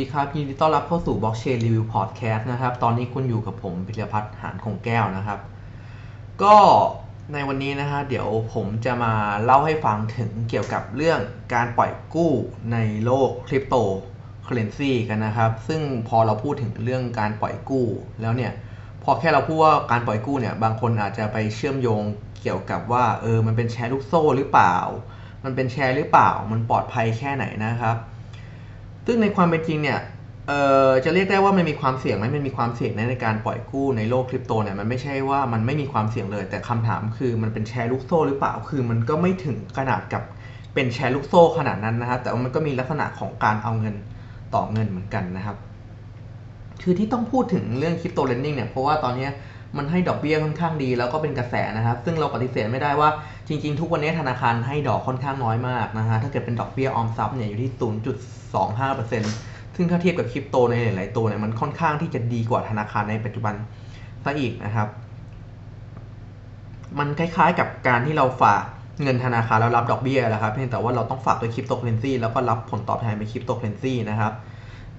สวัสดีครับยินดีต้อนรับเข้าสู่ Blockchain Review Podcast นะครับ ตอนนี้คุณอยู่กับผมพิรพัฒน์หานคงแก้วนะครับ ก็ในวันนี้นะฮะเดี๋ยวผมจะมาเล่าให้ฟังถึงเกี่ยวกับเรื่องการปล่อยกู้ในโลกคริปโตเคอเรนซีกันนะครับ ซึ่งพอเราพูดถึงเรื่องการปล่อยกู้แล้วเนี่ย พอแค่เราพูดว่าการปล่อยกู้เนี่ย บางคนอาจจะไปเชื่อมโยงเกี่ยวกับว่าเออมันเป็นแชร์ลูกโซ่หรือเปล่า มันเป็นแชร์หรือเปล่า มันปลอดภัยแค่ไหนนะครับ ซึ่งในความเป็นจริงเนี่ยจะเรียกได้ว่ามันมีความเสี่ยงไหมมันมีความเสี่ยงในการปล่อยกู้ในโลกคริปโตเนี่ยมันไม่ใช่ว่ามันไม่มีความเสี่ยงเลย แต่คำถามคือมันเป็นแชร์ลูกโซ่หรือเปล่าคือมันก็ไม่ถึงขนาดกับเป็นแชร์ลูกโซ่ขนาดนั้นนะครับ แต่ว่ามันก็มีลักษณะของการเอาเงินต่อเงินเหมือนกันนะครับ คือที่ต้องพูดถึงเรื่อง crypto lending เนี่ยเพราะว่าตอนนี้ มันให้ดอกเบี้ยค่อนข้างดี แล้วก็เป็นกระแสนะครับ ซึ่งเราปฏิเสธไม่ได้ว่าจริง ๆ ทุกวันนี้ธนาคารให้ดอกค่อนข้างน้อยมากนะฮะถ้าเกิดเป็นดอกเบี้ยออมทรัพย์เนี่ยอยู่ที่ 0.25%ซึ่งถ้าเทียบกับคริปโตในหลายๆตัวเนี่ยมันค่อนข้างที่จะดีกว่าธนาคารในปัจจุบันซะอีกนะครับ มันคล้ายๆกับการที่เราฝากเงินธนาคารแล้วรับดอกเบี้ยแหละครับเพียงแต่ว่าเราต้องฝากด้วยคริปโตเคเรนซีแล้วก็รับผลตอบแทนเป็นคริปโตเคเรนซีนะครับ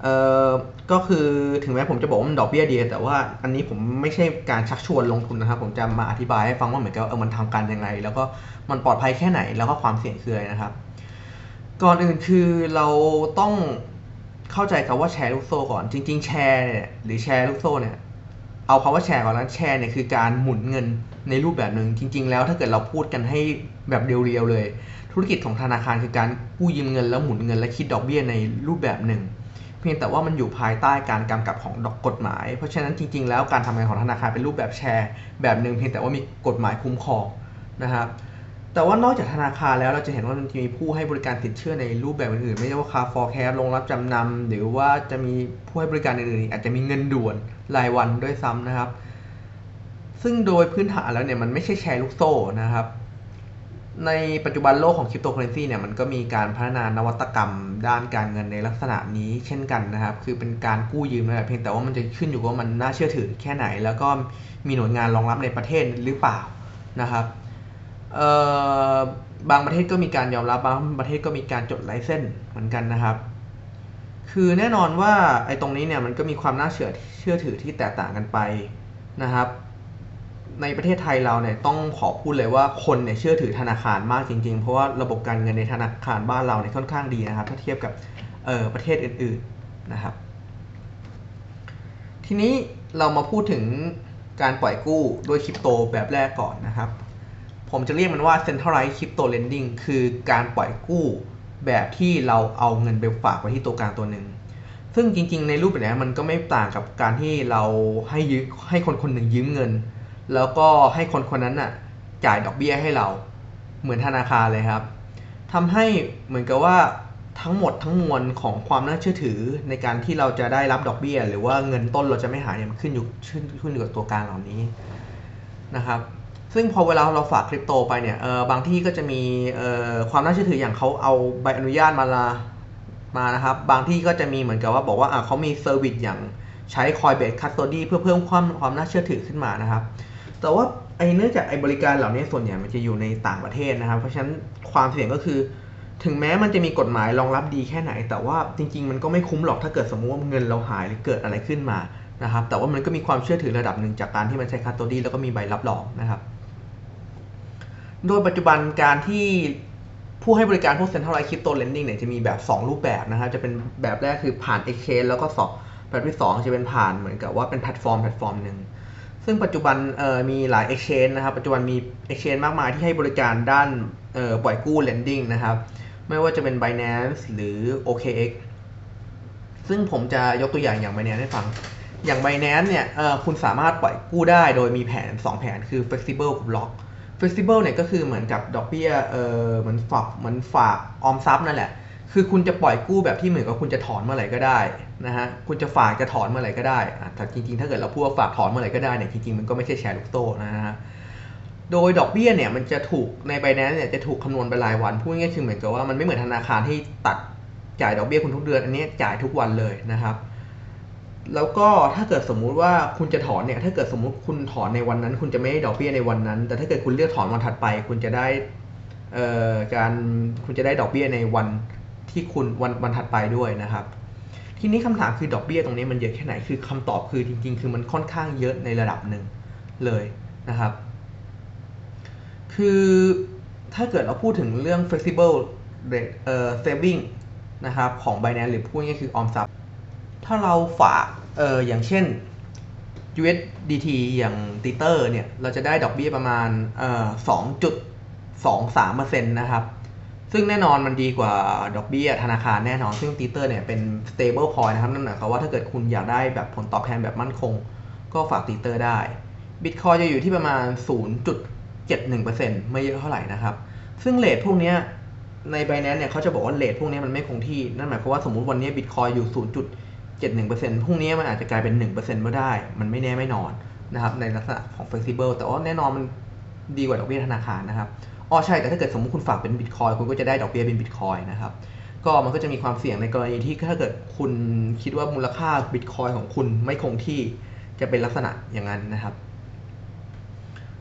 เอ่อก็คือถึงแม้ผมจะบอกว่ามันดอกเบี้ยดีแต่ว่าอันนี้ผมไม่ใช่การชักชวนลงทุนนะครับ ผมจะมาอธิบายให้ฟังว่าเหมือนกับเออมันทำการยังไง แล้วก็มันปลอดภัยแค่ไหนแล้วก็ความเสี่ยงคืออะไรนะครับ ก่อนอื่นคือเราต้องเข้าใจคำว่าแชร์ลูกโซ่ก่อน จริง ๆ แชร์เนี่ยหรือแชร์ลูกโซ่เนี่ยเอาคำว่าแชร์ก่อนแล้วแชร์เนี่ยคือการหมุนเงินในรูปแบบหนึ่งจริง ๆ แล้วถ้าเกิดเราพูดกันให้แบบเรียวๆเลย ธุรกิจของธนาคารคือการกู้ยืมเงินแล้วหมุนเงินและคิดดอกเบี้ยในรูปแบบหนึ่ง เพียงแต่ว่ามันอยู่ภายใต้การกำกับของตัวกฎหมาย เพราะฉะนั้นจริง ๆ แล้วการทำงานของธนาคารเป็นรูปแบบแชร์ แบบหนึ่งเพียงแต่ว่ามีกฎหมายคุ้มครองนะครับแต่ว่านอกจากธนาคารแล้วเราจะเห็นว่ามันจะมีผู้ให้บริการสินเชื่อในรูปแบบอื่นๆ ไม่ใช่ว่า car for cash โรงรับจำนำหรือว่าจะมีผู้ให้บริการอื่นๆอาจจะมีเงินด่วนรายวันด้วยซ้ำนะครับ ซึ่งโดยพื้นฐานแล้วเนี่ยมันไม่ใช่แชร์ลูกโซ่นะครับ ในปัจจุบันโลกของคริปโตเคอเรนซีเนี่ยมันก็มีการพัฒนานวัตกรรมด้านการเงินในลักษณะนี้เช่นกันนะครับ คือเป็นการกู้ยืมนะครับเพียงแต่ว่ามันจะขึ้นอยู่ว่ามันน่าเชื่อถือแค่ไหน แล้วก็มีหน่วยงานรองรับในประเทศหรือเปล่านะครับบางประเทศก็มีการยอมรับบางประเทศก็มีการจดไลเซนส์เหมือนกันนะครับ คือแน่นอนว่าไอ้ตรงนี้เนี่ยมันก็มีความน่าเชื่อเชื่อถือที่แตกต่างกันไปนะครับ ในประเทศไทยเราเนี่ยต้องขอพูดเลยว่าคนเนี่ยเชื่อถือธนาคารมากจริง ๆ เพราะว่าระบบการเงินในธนาคารบ้านเราเนี่ยค่อนข้างดีนะครับ ถ้าเทียบกับเออประเทศอื่นๆนะครับ ทีนี้เรามาพูดถึงการปล่อยกู้ด้วยคริปโตแบบแรกก่อนนะครับ ผมจะเรียกมันว่า centralized crypto lending คือการปล่อยกู้แบบที่เราเอาเงินไปฝากไว้ที่ตัวกลางตัวหนึ่งซึ่งจริง ๆ ในรูปแบบนี้มันก็ไม่ต่างกับการที่เราให้ยืมให้คนคนหนึ่งยืมเงิน แล้วก็ให้คนคนนั้นน่ะจ่ายดอกเบี้ยให้เรา เหมือนธนาคารเลยครับทำให้เหมือนกับว่าทั้งหมดทั้งมวลของความน่าเชื่อถือในการที่เราจะได้รับดอกเบี้ย หรือว่าเงินต้นเราจะไม่หายเนี่ยมันขึ้นอยู่ขึ้นอยู่กับตัวกลางเหล่านี้นะครับซึ่งพอเวลาเราฝากคริปโตไปเนี่ยเออบางที่ก็จะมีเออความน่าเชื่อถืออย่างเขาเอาใบอนุญาตมาละมานะครับ บางที่ก็จะมีเหมือนกับว่าบอกว่าอ่าเขามี service อย่างใช้ Coinbase Custody เพื่อเพิ่มความความน่าเชื่อถือขึ้นมานะครับ แต่ว่าไอ้เนื่องจากไอ้บริการเหล่านี้ส่วนใหญ่มันจะอยู่ในต่างประเทศนะครับ เพราะฉะนั้นความเสี่ยงก็คือ ถึงแม้มันจะมีกฎหมายรองรับดีแค่ไหน แต่ว่าจริง ๆ มันก็ไม่คุ้มหรอกถ้าเกิดสมมติว่าเงินเราหายหรือเกิดอะไรขึ้นมานะครับ แต่ว่ามันก็มีความเชื่อถือระดับหนึ่งจากการที่มันใช้คัสโตดี้แล้วก็มีใบรับรองนะครับ โดยปัจจุบันการที่ผู้ให้บริการพวก centralized crypto lending เนี่ยจะมีแบบ 2 รูปแบบนะครับ จะเป็นแบบแรกคือผ่าน exchange แล้วก็สองแบบที่ 2 จะเป็นผ่านเหมือนกับว่าเป็นแพลตฟอร์มแพลตฟอร์มหนึ่ง ซึ่งปัจจุบันมีหลาย exchange นะครับ ปัจจุบันมี exchange มากมายที่ให้บริการด้านปล่อยกู้ lending นะครับ ไม่ว่าจะเป็น Binance หรือ OKX ซึ่งผมจะยกตัวอย่างอย่าง Binance ให้ฟัง อย่าง Binance เนี่ยคุณสามารถปล่อยกู้ได้โดยมีแผน 2 แผนคือ flexible กับ lock flexible เนี่ยก็คือเหมือนกับดอกเบี้ยเออเหมือนฝากเหมือนฝากออมทรัพย์นั่นแหละ คือคุณจะปล่อยกู้แบบที่เหมือนกับคุณจะถอนเมื่อไหร่ก็ได้นะฮะคุณจะฝากจะถอนเมื่อไหร่ก็ได้แต่จริงๆ ถ้าเกิดเราพูดว่าฝากถอนเมื่อไหร่ก็ได้เนี่ยจริงๆมันก็ไม่ใช่แชร์ลูกโซ่นะฮะโดยดอกเบี้ยเนี่ยมันจะถูกในไบแนนเนี่ยจะถูกคำนวณเป็นรายวันพูดง่ายๆคือเหมือนกับว่ามันไม่เหมือนธนาคารที่ตัดจ่ายดอกเบี้ยคุณทุกเดือน อันนี้จ่ายทุกวันเลยนะครับ แล้วก็ถ้าเกิดสมมุติว่าคุณจะถอนเนี่ยถ้าเกิดสมมุติคุณถอนในวันนั้น คุณจะไม่ได้ดอกเบี้ยในวันนั้น แต่ถ้าเกิดคุณเลือกถอนวันถัดไป คุณจะได้เอ่อการคุณจะได้ดอกเบี้ยในวัน ที่คุณวันวันถัดไปด้วยนะครับ ทีนี้คำถามคือดอกเบี้ยตรงนี้มันเยอะแค่ไหนคือคำตอบคือจริง ๆ คือมันค่อนข้างเยอะในระดับหนึ่งเลยนะครับ คือถ้าเกิดเราพูดถึงเรื่อง flexible rate เอ่อ saving นะครับของ Binance หรือพูดง่ายคือออมทรัพย์ ถ้าเราฝากเอออย่างเช่น USDT อย่าง Tether เนี่ย เราจะได้ดอกเบี้ยประมาณเอ่อ2.23%นะครับ ซึ่งแน่นอนมันดีกว่าดอกเบี้ยธนาคารแน่นอน ซึ่ง Tether เนี่ยเป็น stable coin นะครับนั่นหมายความว่าถ้าเกิดคุณอยากได้แบบผลตอบแทนแบบมั่นคง ก็ฝาก Tether ได้ Bitcoin จะอยู่ที่ประมาณ 0.71%ไม่เยอะเท่าไหร่นะครับ ซึ่งเลทพวกนี้ใน Binance เนี่ยเขาจะบอกว่าเลทพวกนี้มันไม่คงที่ นั่นหมายความว่าสมมติวันนี้ Bitcoin อยู่ 0.71%พรุ่งนี้มันอาจจะกลายเป็น1%ก็ได้ มันไม่แน่ไม่นอนนะครับในลักษณะของ flexible แต่ว่าแน่นอนมันดีกว่าดอกเบี้ยธนาคารนะครับ อ๋อใช่แต่ถ้าเกิดสมมติคุณฝากเป็น Bitcoin คุณก็จะได้ดอกเบี้ยเป็น Bitcoin นะครับก็มันก็จะมีความเสี่ยงในกรณีที่ถ้าเกิดคุณคิดว่ามูลค่า Bitcoin ของคุณไม่คงที่จะเป็นลักษณะอย่างนั้นนะครับ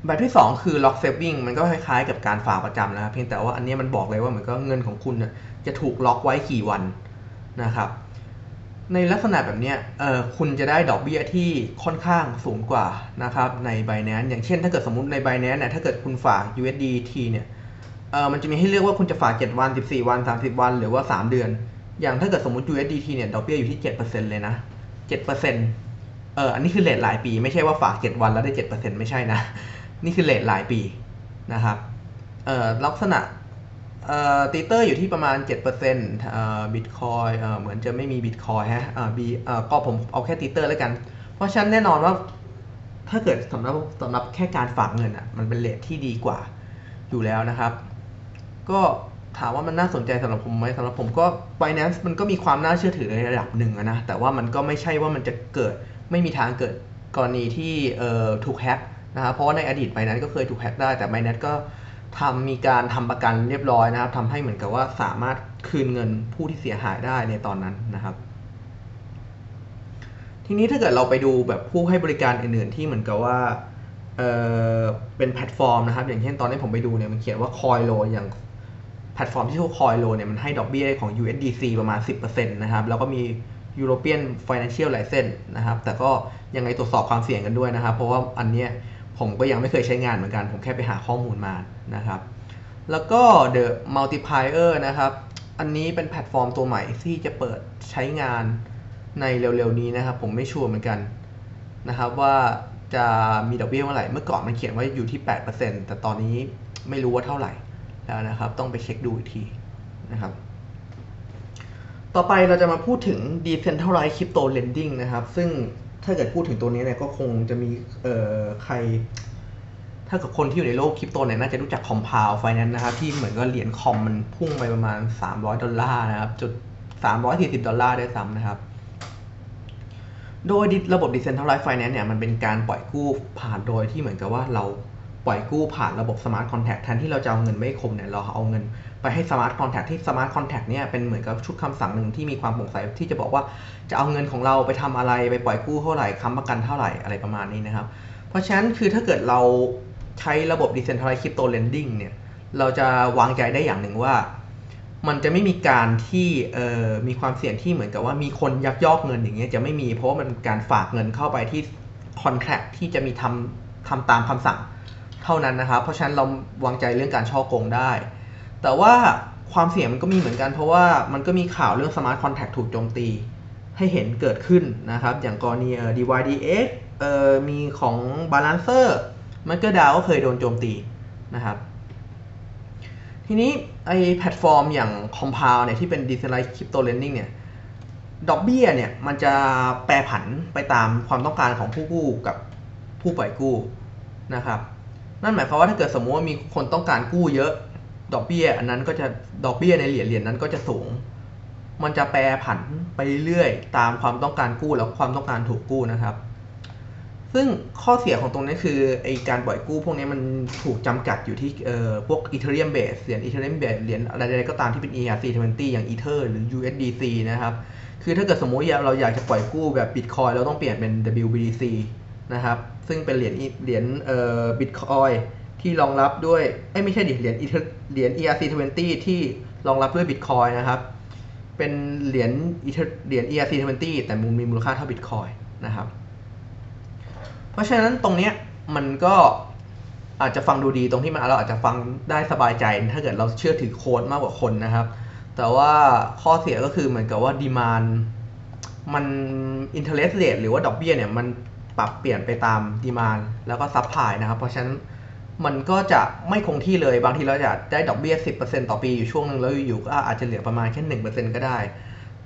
แบบที่ 2 คือ lock saving มันก็คล้ายๆกับการฝากประจำนะครับเพียงแต่ว่าอันนี้มันบอกเลยว่าเหมือนก็เงินของคุณจะถูกล็อกไว้กี่วันนะครับ ในลักษณะแบบนี้คุณจะได้ดอกเบี้ยที่ค่อนข้างสูงกว่านะครับใน Binance อย่างเช่นถ้าเกิดสมมติใน Binance เนี่ยถ้าเกิดคุณฝาก USDT เนี่ยมันจะมีให้เลือกว่าคุณจะฝาก 7 วัน 14 วัน 30 วัน หรือว่า 3 เดือน อย่างถ้าเกิดสมมติ USDT เนี่ยดอกเบี้ยอยู่ที่ 7%เลยนะ 7%เอออันนี้คือเลทรายปีไม่ใช่ว่าฝาก 7 วันแล้วได้ 7%ไม่ใช่นะ นี่คือเลทรายปีนะครับลักษณะ Tether อยู่ที่ประมาณ7%เอ่อบิตคอยน์เหมือนจะไม่มีบิตคอยน์ฮะบีก็ผมเอาแค่ Tether แล้วกัน เพราะฉะนั้นแน่นอนว่าถ้าเกิดสำหรับสำหรับแค่การฝากเงินอะมันเป็น rate ที่ดีกว่าอยู่แล้วนะครับ ก็ถามว่ามันน่าสนใจสำหรับผมไหมสำหรับผมก็ Binance มันก็มีความน่าเชื่อถือในระดับหนึ่งนะ แต่ว่ามันก็ไม่ใช่ว่ามันจะเกิดไม่มีทางเกิดกรณีที่ถูกแฮ็กนะครับเพราะว่าในอดีต Binance ก็เคยถูกแฮ็กได้แต่ Binance ก็ ทำมีการทำประกันเรียบร้อยนะครับทำให้เหมือนกับว่าสามารถคืนเงินผู้ที่เสียหายได้ในตอนนั้นนะครับ ทีนี้ถ้าเกิดเราไปดูแบบผู้ให้บริการอื่นๆ ที่เหมือนกับว่าเออเป็นแพลตฟอร์มนะครับ อย่างเช่นตอนนี้ผมไปดูเนี่ยมันเขียนว่า Coinlo อย่างแพลตฟอร์มที่ชื่อว่า Coinlo เนี่ยมันให้ดอกเบี้ยของ USDC ประมาณ 10%นะครับแล้วก็มี European Financial License นะครับ แต่ก็ยังไงตรวจสอบความเสี่ยงกันด้วยนะครับ เพราะว่าอันเนี้ย ผมก็ยังไม่เคยใช้งานเหมือนกัน ผมแค่ไปหาข้อมูลมานะครับ แล้วก็ The Multiplier นะครับ อันนี้เป็นแพลตฟอร์มตัวใหม่ที่จะเปิดใช้งานในเร็วๆนี้นะครับ ผมไม่ชัวร์เหมือนกันนะครับว่าจะมีดอกเบี้ยเมื่อไหร่ เมื่อก่อนมันเขียนว่าอยู่ที่ 8%แต่ตอนนี้ไม่รู้ว่าเท่าไหร่แล้วนะครับ ต้องไปเช็คดูอีกทีนะครับ ต่อไปเราจะมาพูดถึง Decentralized Crypto Lending นะครับ ซึ่ง ถ้าเกิดพูดถึงตัวนี้เนี่ยก็คงจะมีเอ่อใคร ถ้ากับคนที่อยู่ในโลกคริปโตเนี่ยน่าจะรู้จัก Compound Finance นะครับ ที่เหมือนก็เหรียญคอมมันพุ่งไปประมาณ 300 ดอลลาร์นะครับจุด 340 ดอลลาร์ได้วยซ้ำนะครับ โดยระบบ Decentralized Finance เนี่ยมันเป็นการปล่อยกู้ผ่านโดยที่เหมือนกับว่าเราปล่อยกู้ผ่านระบบ Smart Contract แทนที่เราจะเอาเงินไม่คมเนี่ยเราเอาเงิน ไปให้ Smart contact ที่ Smart contact เนี่ยเป็นเหมือนกับชุดคำสั่งหนึ่งที่มีความโปร่งใสที่จะบอกว่าจะเอาเงินของเราไปทำอะไรไปปล่อยกู้เท่าไหร่ค้ำประกันเท่าไหร่อะไรประมาณนี้นะครับ เพราะฉะนั้นคือถ้าเกิดเราใช้ระบบ Decentralized Crypto Lending เนี่ยเราจะวางใจได้อย่างหนึ่งว่า มันจะไม่มีการที่มีความเสี่ยงที่เหมือนกับว่ามีคนยักยอกเงินอย่างเงี้ยจะไม่มีเพราะว่ามันเป็นการฝากเงินเข้าไปที่contract ที่จะมีทำทำตามคำสั่งเท่านั้นนะครับเพราะฉะนั้นเราวางใจเรื่องการฉ้อโกงได้ แต่ว่าความเสี่ยงมันก็มีเหมือนกัน เพราะว่ามันก็มีข่าวเรื่อง Smart Contract ถูกโจมตีให้เห็นเกิดขึ้นนะครับ อย่างกรณีเอ่อ dYdX เอ่อมีของ Balancer MakerDAO ก็เคยโดนโจมตีนะครับ ทีนี้ไอแพลตฟอร์มอย่าง Compound เนี่ยที่เป็น Decentralized Crypto Lending เนี่ยดอกเบี้ยเนี่ยมันจะแปรผันไปตามความต้องการของผู้กู้กับผู้ปล่อยกู้นะครับ นั่นหมายความว่าถ้าเกิดสมมติว่ามีคนต้องการกู้เยอะ ดอกเบี้ยอันนั้นก็จะดอกเบี้ยในเหรียญเหรียญนั้นก็จะสูง มันจะแปรผันไปเรื่อยตามความต้องการกู้แล้วความต้องการถูกกู้นะครับ ซึ่งข้อเสียของตรงนี้คือไอการปล่อยกู้พวกนี้มันถูกจำกัดอยู่ที่เอ่อพวก Ethereum Base เหรียญ Ethereum Base เหรียญอะไรใดๆก็ตามที่เป็น ERC20 อย่าง Ether หรือ USDC นะครับ คือถ้าเกิดสมมติเราอยากจะปล่อยกู้แบบ Bitcoin เราต้องเปลี่ยนเป็น WBTC นะครับ ซึ่งเป็นเหรียญเหรียญเอ่อ Bitcoin ที่รองรับด้วยเอ้ยไม่ใช่ดิเหรียญ Ether เหรียญ ERC20 ที่รองรับด้วย Bitcoin นะครับ เป็นเหรียญ Ether- เหรียญ ERC20 แต่มูลมีมูลค่าเท่าบิตคอยนะครับ เพราะฉะนั้นตรงเนี้ยมันก็อาจจะฟังดูดีตรงที่มันเราอาจจะฟังได้สบายใจ ถ้าเกิดเราเชื่อถือโค้ดมากกว่าคนนะครับ แต่ว่าข้อเสียก็คือเหมือนกับว่า demand มัน interest rate หรือว่าดอกเบี้ยเนี่ยมันปรับเปลี่ยนไปตาม demand แล้วก็ supply นะครับ เพราะฉะนั้น มันก็จะไม่คงที่เลยบางทีเราจะได้ดอกเบี้ย 10%ต่อปีอยู่ช่วงหนึ่งแล้วอยู่ๆก็อาจจะเหลือประมาณแค่ 1%ก็ได้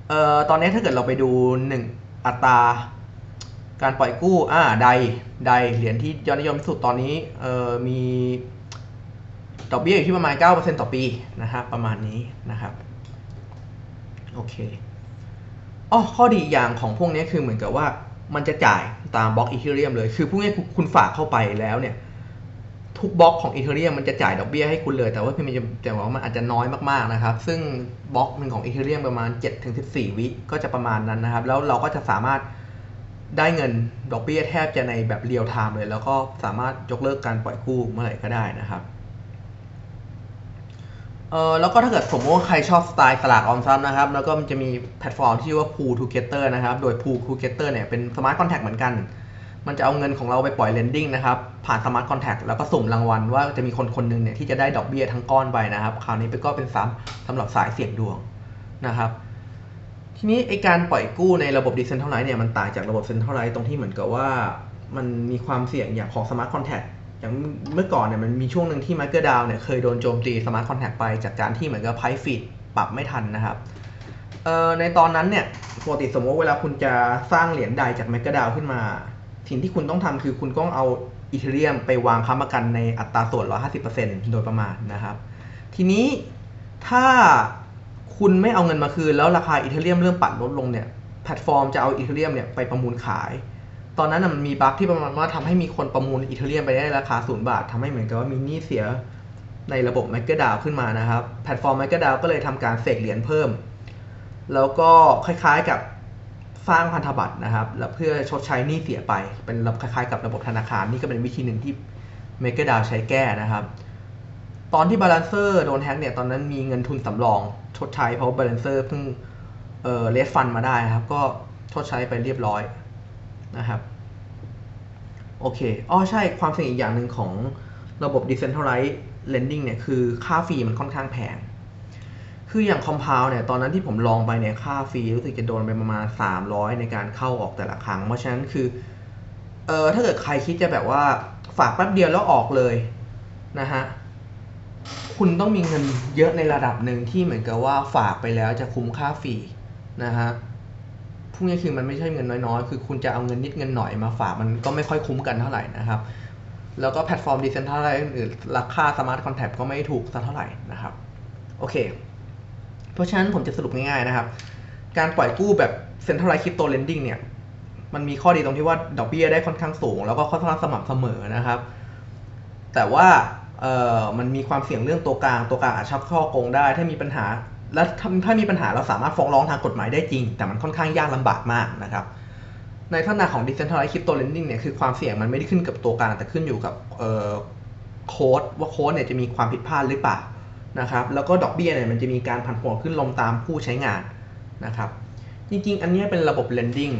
เอ่อตอนนี้ถ้าเกิดเราไปดู 1 อัตราการปล่อยกู้อ่า DAI DAI เหรียญที่ยอดนิยมที่สุดตอนนี้เอ่อมีดอกเบี้ยอยู่ที่ประมาณ 9%ต่อปีนะครับประมาณนี้นะครับโอเคอ๋อข้อดีอย่างของพวกนี้คือเหมือนกับว่ามันจะจ่ายตามบล็อก Ethereum เลย คือพวกนี้คุณฝากเข้าไปแล้วเนี่ย ทุกบล็อกของ Ethereum มันจะจ่ายดอกเบี้ยให้คุณเลย แต่ว่าเพียงมันจะแต่ว่ามันอาจจะน้อยมากๆนะครับ ซึ่งบล็อกหนึ่งของ Ethereum ประมาณ 7-14 วิก็จะประมาณนั้นนะครับ แล้วเราก็จะสามารถได้เงินดอกเบี้ยแทบจะในแบบเรียลไทม์เลย แล้วก็สามารถยกเลิกการปล่อยกู้เมื่อไหร่ก็ได้นะครับเออแล้วก็ถ้าเกิดสมมติว่าใครชอบสไตล์สลากออมทรัพย์นะครับ แล้วก็มันจะมีแพลตฟอร์มที่ชื่อว่า Pool Together นะครับ โดย Pool Together เนี่ยเป็นสมาร์ทคอนแท c t เหมือนกัน มันจะเอาเงินของเราไปปล่อย lending นะครับ ผ่านสมาร์ทคอนแท t แล้วก็สุ่มรางวัลว่าจะมีคนคนหนึ่งเนี่ยที่จะได้ดอกเบี้ยทั้งก้อนไปนะครับ คราวนี้เป็นก็เป็นซ้ำสำหรับสายเสี่ยงดวงนะครับ ทีนี้ไอการปล่อยกู้ในระบบ Decentralized เนี่ยมันต่างจากระบบ Centralized ตรงที่เหมือนกับว่ามันมีความเสี่ยงอย่างของ Smart Contract อย่างเมื่อก่อนเนี่ยมันมีช่วงหนึ่งที่ MakerDAO เนี่ยเคยโดนโจมตี Smart Contract ไปจากการที่เหมือนกับ Price Feed ปรับไม่ทันนะครับในตอนนั้นเนี่ยปกติสมมติเวลาคุณจะสร้างเหรียญใดจาก MakerDAO ขึ้นมา สิ่งที่คุณต้องทำคือคุณต้องเอาอีเทเรียมไปวางค้ำประกันในอัตราส่วน 150%โดยประมาณนะครับ ทีนี้ถ้าคุณไม่เอาเงินมาคืน แล้วราคา Ethereum เริ่มปั่นลดลงเนี่ยแพลตฟอร์มจะเอา Ethereum เนี่ยไปประมูลขาย ตอนนั้นมันมีบั๊กที่ประมาณว่าทำให้มีคนประมูล Ethereum ไปได้ราคาศูนย์บาททำให้เหมือนกับว่ามีหนี้เสียในระบบ MakerDAO ขึ้นมานะครับ แพลตฟอร์ม MakerDAO ก็เลยทำการเสกเหรียญเพิ่ม แล้วก็คล้ายๆกับ สร้างพันธบัตรนะครับ แล้วเพื่อชดใช้หนี้เสียไป เป็นคล้ายๆกับระบบธนาคาร นี่ก็เป็นวิธีหนึ่งที่ MakerDAO ใช้แก้นะครับ ตอนที่ Balancer โดนแฮ็กเนี่ย ตอนนั้นมีเงินทุนสำรอง ชดใช้เพราะ Balancer เพิ่งเอ่อเลสฟันมาได้นะครับ ก็ชดใช้ไปเรียบร้อยนะครับ โอเค อ๋อใช่ ความเสี่ยงอีกอย่างหนึ่งของระบบ Decentralized Lending เนี่ย คือค่าฟรีมันค่อนข้างแพง คืออย่าง Compound เนี่ยตอนนั้นที่ผมลองไปเนี่ยค่าฟรีรู้สึกจะโดนไปประมาณ 300 ในการเข้าออกแต่ละครั้ง เพราะฉะนั้นคือเออถ้าเกิดใครคิดจะแบบว่าฝากแป๊บเดียวแล้วออกเลยนะฮะคุณต้องมีเงินเยอะในระดับหนึ่งที่เหมือนกับว่าฝากไปแล้วจะคุ้มค่า fee นะฮะพวกนี้คือมันไม่ใช่เงินน้อยๆ คือคุณจะเอาเงินนิดเงินหน่อยมาฝากมันก็ไม่ค่อยคุ้มกันเท่าไหร่นะครับ แล้วก็แพลตฟอร์มดิเซนทัลอะไรอื่นราคาสมาร์ทคอนแท t ก็ไม่ถูกสักเท่าไหร่นะครับ โอเค เพราะฉะนั้นผมจะสรุปง่ายๆนะครับ การปล่อยกู้แบบ Centralized Crypto Lending เนี่ย มันมีข้อดีตรงที่ว่าดอกเบี้ยได้ค่อนข้างสูง แล้วก็ค่อนข้างสม่ำเสมอนะครับ แต่ว่าเอ่อมันมีความเสี่ยงเรื่องตัวกลาง ตัวกลางอาจชักข้อโกงได้ ถ้ามีปัญหา และถ้าถ้ามีปัญหาเราสามารถฟ้องร้องทางกฎหมายได้จริง แต่มันค่อนข้างยากลำบากมากนะครับ ในลักษณะของ Decentralized Crypto Lending เนี่ย คือความเสี่ยงมันไม่ได้ขึ้นกับตัวกลาง แต่ขึ้นอยู่กับเอ่อโค้ดว่าโค้ดเนี่ยจะมีความผิดพลาดหรือเปล่า นะครับแล้วก็ดอกเบี้ยเนี่ยมันจะมีการผันผวนขึ้นลงตามผู้ใช้งานนะครับจริงๆ อันนี้เป็นระบบ lending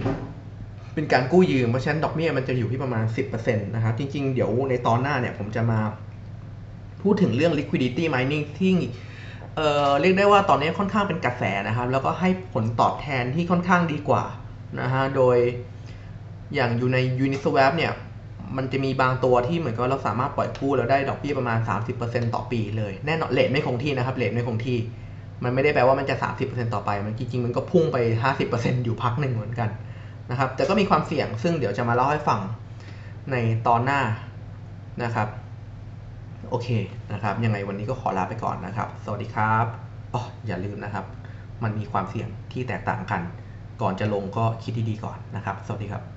เป็นการกู้ยืมเพราะฉะนั้นดอกเบี้ยมันจะอยู่ที่ประมาณ 10%นะครับจริงๆ เดี๋ยวในตอนหน้าเนี่ยผมจะมาพูดถึงเรื่อง liquidity mining ที่เอ่อเรียกได้ว่าตอนนี้ค่อนข้างเป็นกระแสนะครับ แล้วก็ให้ผลตอบแทนที่ค่อนข้างดีกว่านะฮะโดยอย่างอยู่ใน Uniswap เนี่ย มันจะมีบางตัวที่เหมือนกับเราสามารถปล่อยกู้แล้วได้ดอกเบี้ยประมาณ 30%ต่อปีเลยแน่นอนเลทไม่คงที่นะครับเลทไม่คงที่ มันไม่ได้แปลว่ามันจะ 30%ต่อไป มันจริงๆมันก็พุ่งไป 50%อยู่พักหนึ่งเหมือนกันนะครับแต่ก็มีความเสี่ยงซึ่งเดี๋ยวจะมาเล่าให้ฟังในตอนหน้านะครับโอเคนะครับยังไงวันนี้ก็ขอลาไปก่อนนะครับ สวัสดีครับอ๋ออย่าลืมนะครับ มันมีความเสี่ยงที่แตกต่างกัน ก่อนจะลงก็คิดดีๆก่อนนะครับ สวัสดีครับ